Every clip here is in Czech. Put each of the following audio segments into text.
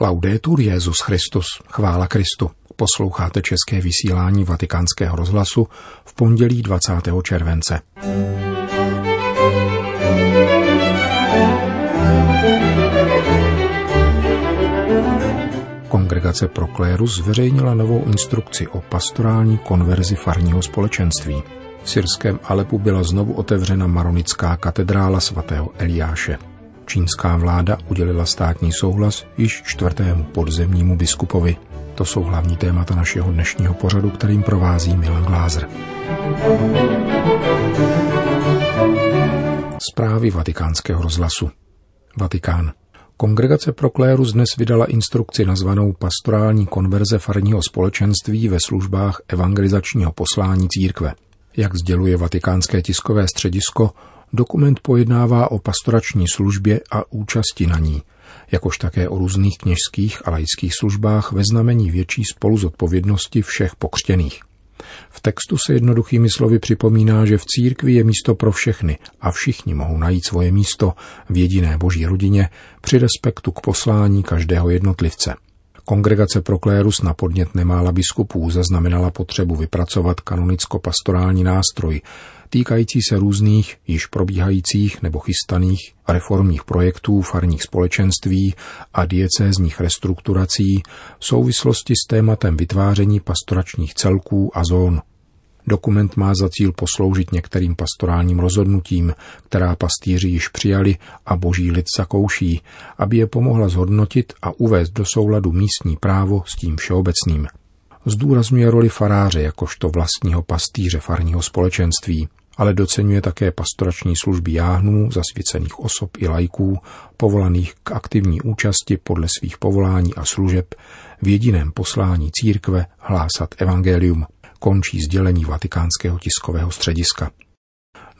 Laudetur Jezus Christus, chvála Kristu. Posloucháte české vysílání Vatikánského rozhlasu v pondělí 20. července. Kongregace Proklérus zveřejnila novou instrukci o pastorální konverzi farního společenství. V syrském Alepu byla znovu otevřena maronická katedrála svatého Eliáše. Čínská vláda udělila státní souhlas již čtvrtému podzemnímu biskupovi. To jsou hlavní témata našeho dnešního pořadu, kterým provází Milan Glázer. Zprávy vatikánského rozhlasu. Vatikán. Kongregace Proklérus dnes vydala instrukci nazvanou Pastorální konverze farního společenství ve službách evangelizačního poslání církve. Jak sděluje vatikánské tiskové středisko, Dokument pojednává o pastorační službě a účasti na ní, jakož také o různých kněžských a laických službách ve znamení větší spoluzodpovědnosti všech pokřtěných. V textu se jednoduchými slovy připomíná, že v církvi je místo pro všechny a všichni mohou najít svoje místo v jediné boží rodině při respektu k poslání každého jednotlivce. Kongregace Proklérus na podnět nemála biskupů zaznamenala potřebu vypracovat kanonicko-pastorální nástroj, týkající se různých, již probíhajících nebo chystaných reformních projektů farních společenství a diecézních restrukturací v souvislosti s tématem vytváření pastoračních celků a zón. Dokument má za cíl posloužit některým pastorálním rozhodnutím, která pastýři již přijali a boží lid zakouší, aby je pomohla zhodnotit a uvést do souladu místní právo s tím všeobecným. Zdůrazňuje roli faráře jakožto vlastního pastýře farního společenství, ale docenuje také pastorační služby jáhnů, zasvěcených osob i lajků, povolaných k aktivní účasti podle svých povolání a služeb v jediném poslání církve hlásat evangelium, končí sdělení vatikánského tiskového střediska.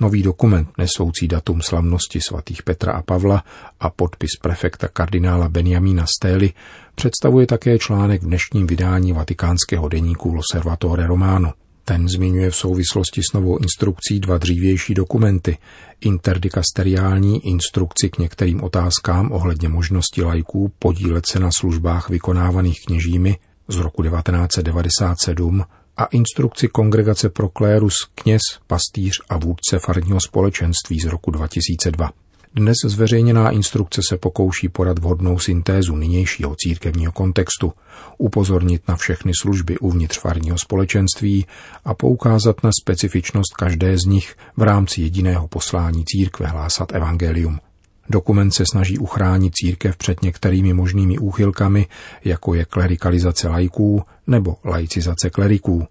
Nový dokument nesoucí datum slavnosti svatých Petra a Pavla a podpis prefekta kardinála Benjamína Stély představuje také článek v dnešním vydání vatikánského deníku L'Osservatore Romano – ten zmiňuje v souvislosti s novou instrukcí dva dřívější dokumenty. Interdikasteriální instrukci k některým otázkám ohledně možnosti lajků podílet se na službách vykonávaných kněžími z roku 1997 a instrukci Kongregace pro klérus kněz, pastýř a vůdce farního společenství z roku 2002. Dnes zveřejněná instrukce se pokouší podat vhodnou syntézu nynějšího církevního kontextu, upozornit na všechny služby uvnitř farního společenství a poukázat na specifičnost každé z nich v rámci jediného poslání církve hlásat evangelium. Dokument se snaží uchránit církev před některými možnými úchylkami, jako je klerikalizace lajků nebo laicizace kleriků,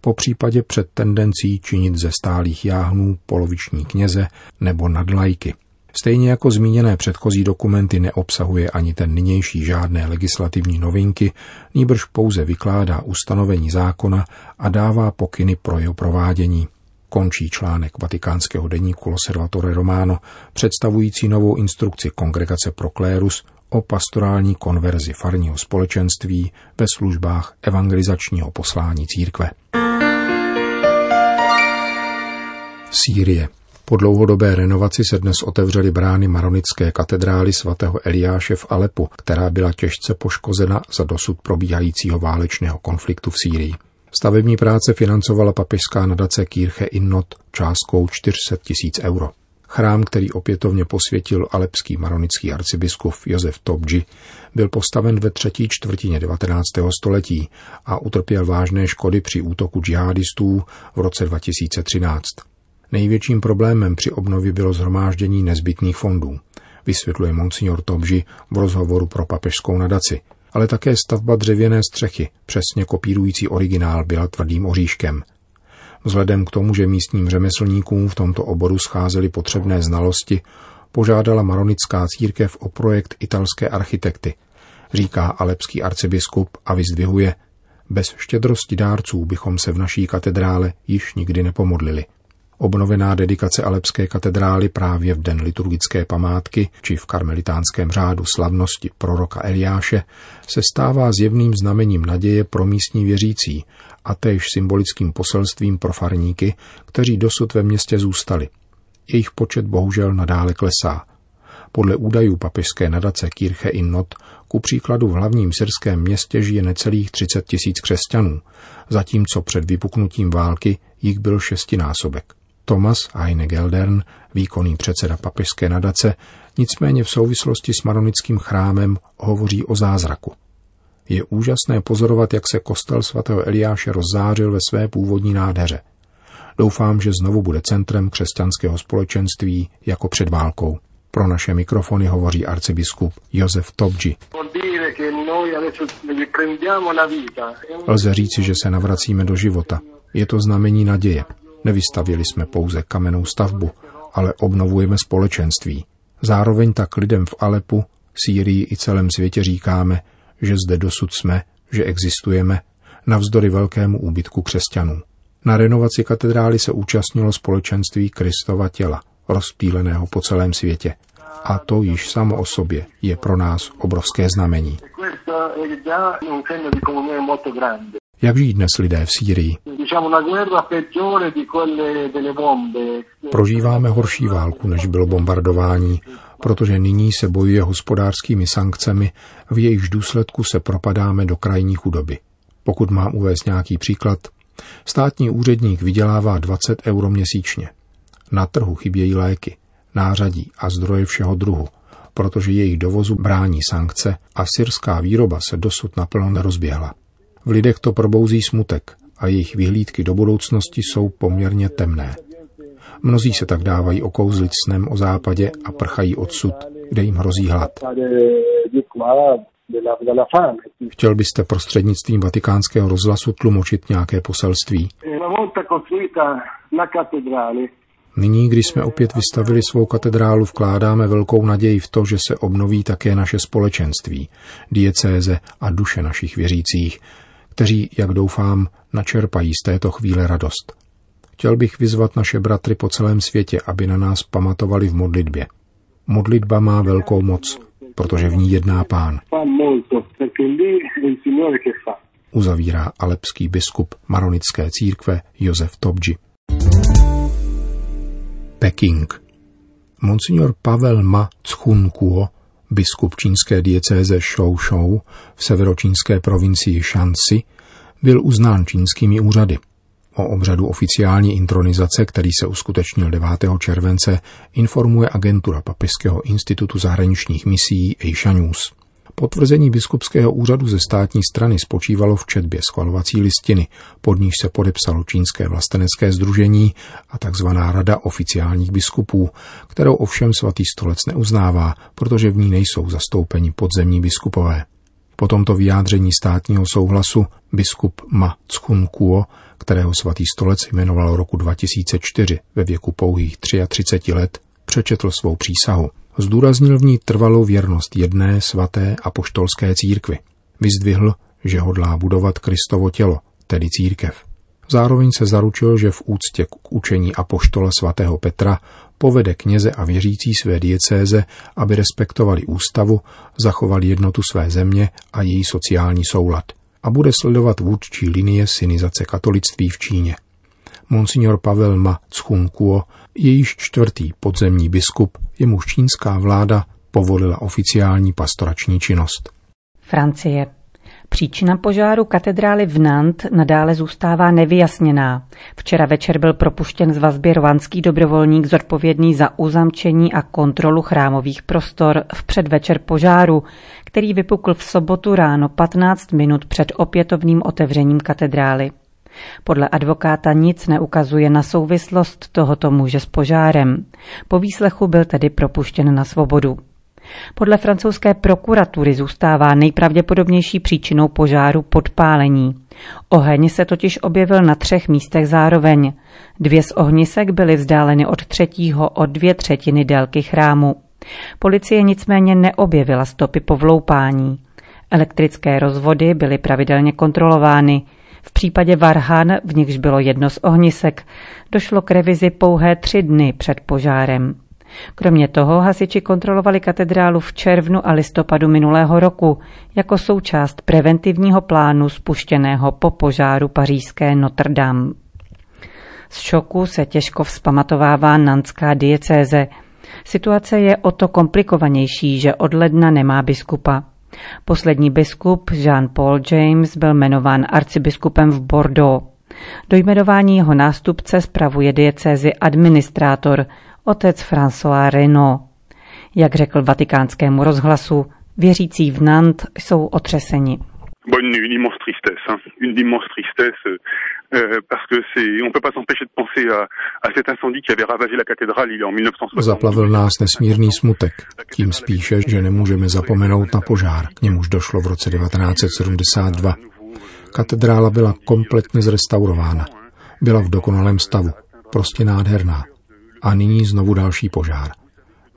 po případě před tendencí činit ze stálých jáhnů poloviční kněze nebo nadlajky. Stejně jako zmíněné předchozí dokumenty neobsahuje ani ten nynější žádné legislativní novinky, nýbrž pouze vykládá ustanovení zákona a dává pokyny pro jeho provádění. Končí článek vatikánského deníku Loservatore Romano, představující novou instrukci Kongregace pro klérus o pastorální konverzi farního společenství ve službách evangelizačního poslání církve. Sýrie. Po dlouhodobé renovaci se dnes otevřely brány maronické katedrály svatého Eliáše v Alepu, která byla těžce poškozena za dosud probíhajícího válečného konfliktu v Sýrii. Stavební práce financovala papežská nadace Kirche Innot částkou 400 tisíc euro. Chrám, který opětovně posvětil alepský maronický arcibiskup Josef Tobji, byl postaven ve třetí čtvrtině 19. století a utrpěl vážné škody při útoku džihadistů v roce 2013. Největším problémem při obnově bylo zhromáždění nezbytných fondů, vysvětluje monsignor Tobži v rozhovoru pro papežskou nadaci. Ale také stavba dřevěné střechy, přesně kopírující originál, byla tvrdým oříškem. Vzhledem k tomu, že místním řemeslníkům v tomto oboru scházely potřebné znalosti, požádala maronická církev o projekt italské architekty, říká alepský arcibiskup a vyzdvihuje, bez štědrosti dárců bychom se v naší katedrále již nikdy nepomodlili. Obnovená dedikace Alepské katedrály právě v den liturgické památky či v karmelitánském řádu slavnosti proroka Eliáše se stává zjevným znamením naděje pro místní věřící a též symbolickým poselstvím pro farníky, kteří dosud ve městě zůstali. Jejich počet bohužel nadále klesá. Podle údajů papežské nadace Kirche in Not ku příkladu v hlavním syrském městě žije necelých 30 tisíc křesťanů, zatímco před vypuknutím války jich byl šestinásobek. Thomas Heine Geldern, výkonný předseda papežské nadace, nicméně v souvislosti s maronickým chrámem hovoří o zázraku. Je úžasné pozorovat, jak se kostel svatého Eliáše rozzářil ve své původní nádheře. Doufám, že znovu bude centrem křesťanského společenství jako před válkou. Pro naše mikrofony hovoří arcibiskup Josef Tobji. Lze říci, že se navracíme do života. Je to znamení naděje. Nevystavili jsme pouze kamennou stavbu, ale obnovujeme společenství. Zároveň tak lidem v Alepu, Sýrii i celém světě říkáme, že zde dosud jsme, že existujeme, navzdory velkému úbytku křesťanů. Na renovaci katedrály se účastnilo společenství Kristova těla, rozptýleného po celém světě. A to již samo o sobě je pro nás obrovské znamení. Jak žijí dnes lidé v Sýrii? Prožíváme horší válku, než bylo bombardování, protože nyní se bojuje hospodářskými sankcemi, v jejichž důsledku se propadáme do krajní chudoby. Pokud mám uvést nějaký příklad, státní úředník vydělává 20 euro měsíčně. Na trhu chybějí léky, nářadí a zdroje všeho druhu, protože jejich dovozu brání sankce a syrská výroba se dosud naplno nerozběhla. V lidech to probouzí smutek a jejich vyhlídky do budoucnosti jsou poměrně temné. Mnozí se tak dávají okouzlit snem o západě a prchají odsud, kde jim hrozí hlad. Chtěl byste prostřednictvím vatikánského rozhlasu tlumočit nějaké poselství? Nyní, když jsme opět vystavili svou katedrálu, vkládáme velkou naději v to, že se obnoví také naše společenství, diecéze a duše našich věřících, kteří, jak doufám, načerpají z této chvíle radost. Chtěl bych vyzvat naše bratry po celém světě, aby na nás pamatovali v modlitbě. Modlitba má velkou moc, protože v ní jedná pán. Uzavírá alepský biskup maronické církve Josef Tobji. Peking. Monsignor Pavel Ma Chunkuo, biskup čínské diecéze Shou v severočínské provincii Shanxi, byl uznán čínskými úřady. O obřadu oficiální intronizace, který se uskutečnil 9. července, informuje agentura Papežského institutu zahraničních misí Asia News. Potvrzení biskupského úřadu ze státní strany spočívalo v četbě schvalovací listiny, pod níž se podepsalo čínské vlastenecké združení a tzv. Rada oficiálních biskupů, kterou ovšem svatý stolec neuznává, protože v ní nejsou zastoupeni podzemní biskupové. Po tomto vyjádření státního souhlasu biskup Ma Tschun Kuo, kterého svatý stolec jmenoval roku 2004 ve věku pouhých 33 let, přečetl svou přísahu. Zdůraznil v ní trvalou věrnost jedné svaté a poštolské církvi. Vyzdvihl, že hodlá budovat Kristovo tělo, tedy církev. Zároveň se zaručil, že v úctě k učení apoštola svatého Petra povede kněze a věřící své diecéze, aby respektovali ústavu, zachovali jednotu své země a její sociální soulad a bude sledovat vůdčí linie synizace katolictví v Číně. Monsignor Pavel Ma Kuo je již čtvrtý podzemní biskup, jemuž čínská vláda povolila oficiální pastorační činnost. Francie. Příčina požáru katedrály v Nant nadále zůstává nevyjasněná. Včera večer byl propuštěn z vazby rovanský dobrovolník zodpovědný za uzamčení a kontrolu chrámových prostor v předvečer požáru, který vypukl v sobotu ráno 15 minut před opětovným otevřením katedrály. Podle advokáta nic neukazuje na souvislost tohoto muže s požárem. Po výslechu byl tedy propuštěn na svobodu. Podle francouzské prokuratury zůstává nejpravděpodobnější příčinou požáru podpálení. Oheň se totiž objevil na třech místech zároveň. Dvě z ohnisek byly vzdáleny od třetího o dvě třetiny délky chrámu. Policie nicméně neobjevila stopy po vloupání. Elektrické rozvody byly pravidelně kontrolovány. V případě Varhan, v nichž bylo jedno z ohnisek, došlo k revizi pouhé tři dny před požárem. Kromě toho hasiči kontrolovali katedrálu v červnu a listopadu minulého roku jako součást preventivního plánu spuštěného po požáru pařížské Notre Dame. Z šoku se těžko vzpamatovává nanská diecéze. Situace je o to komplikovanější, že od ledna nemá biskupa. Poslední biskup Jean-Paul James byl jmenován arcibiskupem v Bordeaux. Do jmenování jeho nástupce spravuje diecézi administrátor, otec François Renaud. Jak řekl vatikánskému rozhlasu, věřící v Nant jsou otřeseni. Bon, une immense tristesse, hein. une immense tristesse, euh, parce que c'est, on peut pas s'empêcher de penser à, à cet incendie qui avait ravagé la cathédrale il en 1960. Zaplavil nás nesmírný smutek, tím spíše, že nemůžeme zapomenout na požár, k němuž došlo v roce 1972. Katedrála byla kompletně zrestaurována. Byla v dokonalém stavu, prostě nádherná. A nyní znovu další požár.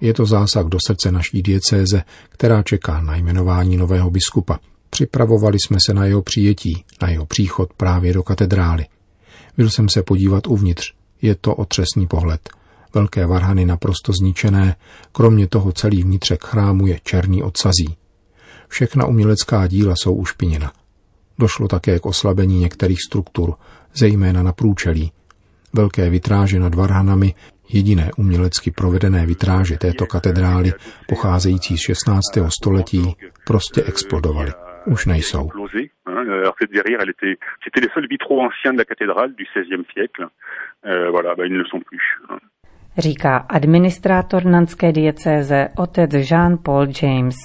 Je to zásah do srdce naší diecéze, která čeká na jmenování nového biskupa. Připravovali jsme se na jeho přijetí, na jeho příchod právě do katedrály. Byl jsem se podívat uvnitř. Je to otřesný pohled. Velké varhany naprosto zničené, kromě toho celý vnitřek chrámu je černý od sazí. Všechna umělecká díla jsou ušpiněna. Došlo také k oslabení některých struktur, zejména na průčelí. Velké vitráže nad varhanami, jediné umělecky provedené vitráže této katedrály, pocházející z 16. století, prostě explodovaly už nejsou. Euh, Říká administrátor nanské diecéze otec Jean-Paul James.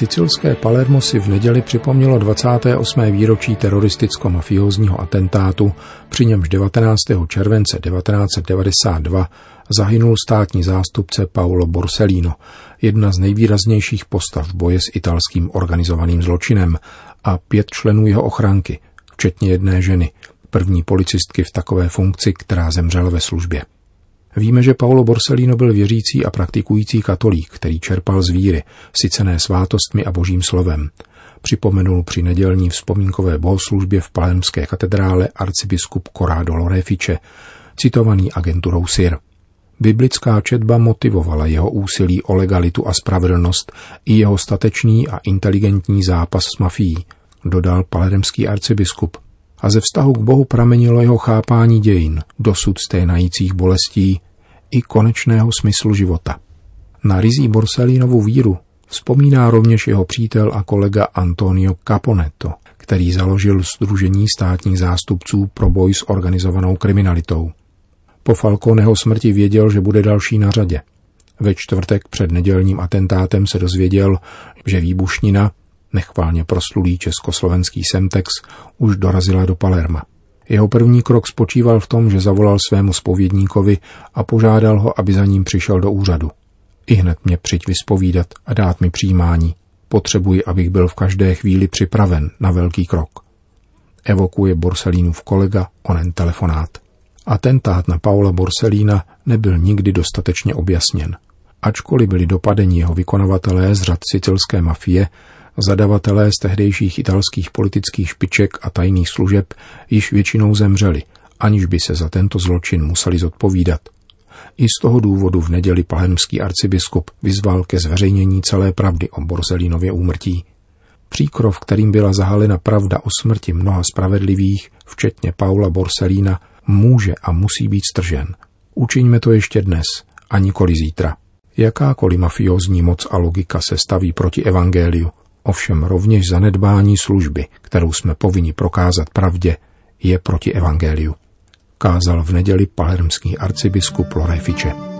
Sicilské Palermo si v neděli připomnělo 28. výročí teroristicko-mafiózního atentátu, při němž 19. července 1992 zahynul státní zástupce Paolo Borsellino, jedna z nejvýraznějších postav boje s italským organizovaným zločinem a pět členů jeho ochranky, včetně jedné ženy, první policistky v takové funkci, která zemřela ve službě. Víme, že Paolo Borsellino byl věřící a praktikující katolík, který čerpal z víry, sice ne svátostmi a božím slovem. Připomenul při nedělní vzpomínkové bohoslužbě v Palermské katedrále arcibiskup Corrado Lorefice, citovaný agenturou SIR. Biblická četba motivovala jeho úsilí o legalitu a spravedlnost i jeho statečný a inteligentní zápas s mafií, dodal palermský arcibiskup a ze vztahu k Bohu pramenilo jeho chápání dějin, dosud sténajících bolestí i konečného smyslu života. Na rizí Borsellinovu víru vzpomíná rovněž jeho přítel a kolega Antonio Caponetto, který založil Združení státních zástupců pro boj s organizovanou kriminalitou. Po Falconeho smrti věděl, že bude další na řadě. Ve čtvrtek před nedělním atentátem se dozvěděl, že výbušnina, nechválně proslulý československý Semtex, už dorazila do Palerma. Jeho první krok spočíval v tom, že zavolal svému spovědníkovi a požádal ho, aby za ním přišel do úřadu. I hned mě přijď vyspovídat a dát mi přijímání. Potřebuji, abych byl v každé chvíli připraven na velký krok. Evokuje Borselínův kolega onen telefonát. Atentát na Paula Borsellína nebyl nikdy dostatečně objasněn. Ačkoliv byli dopadeni jeho vykonavatelé z řad sicilské mafie, Zadavatelé z tehdejších italských politických špiček a tajných služeb již většinou zemřeli, aniž by se za tento zločin museli zodpovídat. I z toho důvodu v neděli palemský arcibiskup vyzval ke zveřejnění celé pravdy o Borzelinově úmrtí. Příkrov, kterým byla zahalena pravda o smrti mnoha spravedlivých, včetně Paula Borsellína, může a musí být stržen. Učiňme to ještě dnes a nikoli zítra. Jakákoliv mafiózní moc a logika se staví proti evangeliu, Ovšem rovněž zanedbání služby, kterou jsme povinni prokázat pravdě, je proti evangeliu. Kázal v neděli palermský arcibiskup Lorefiče.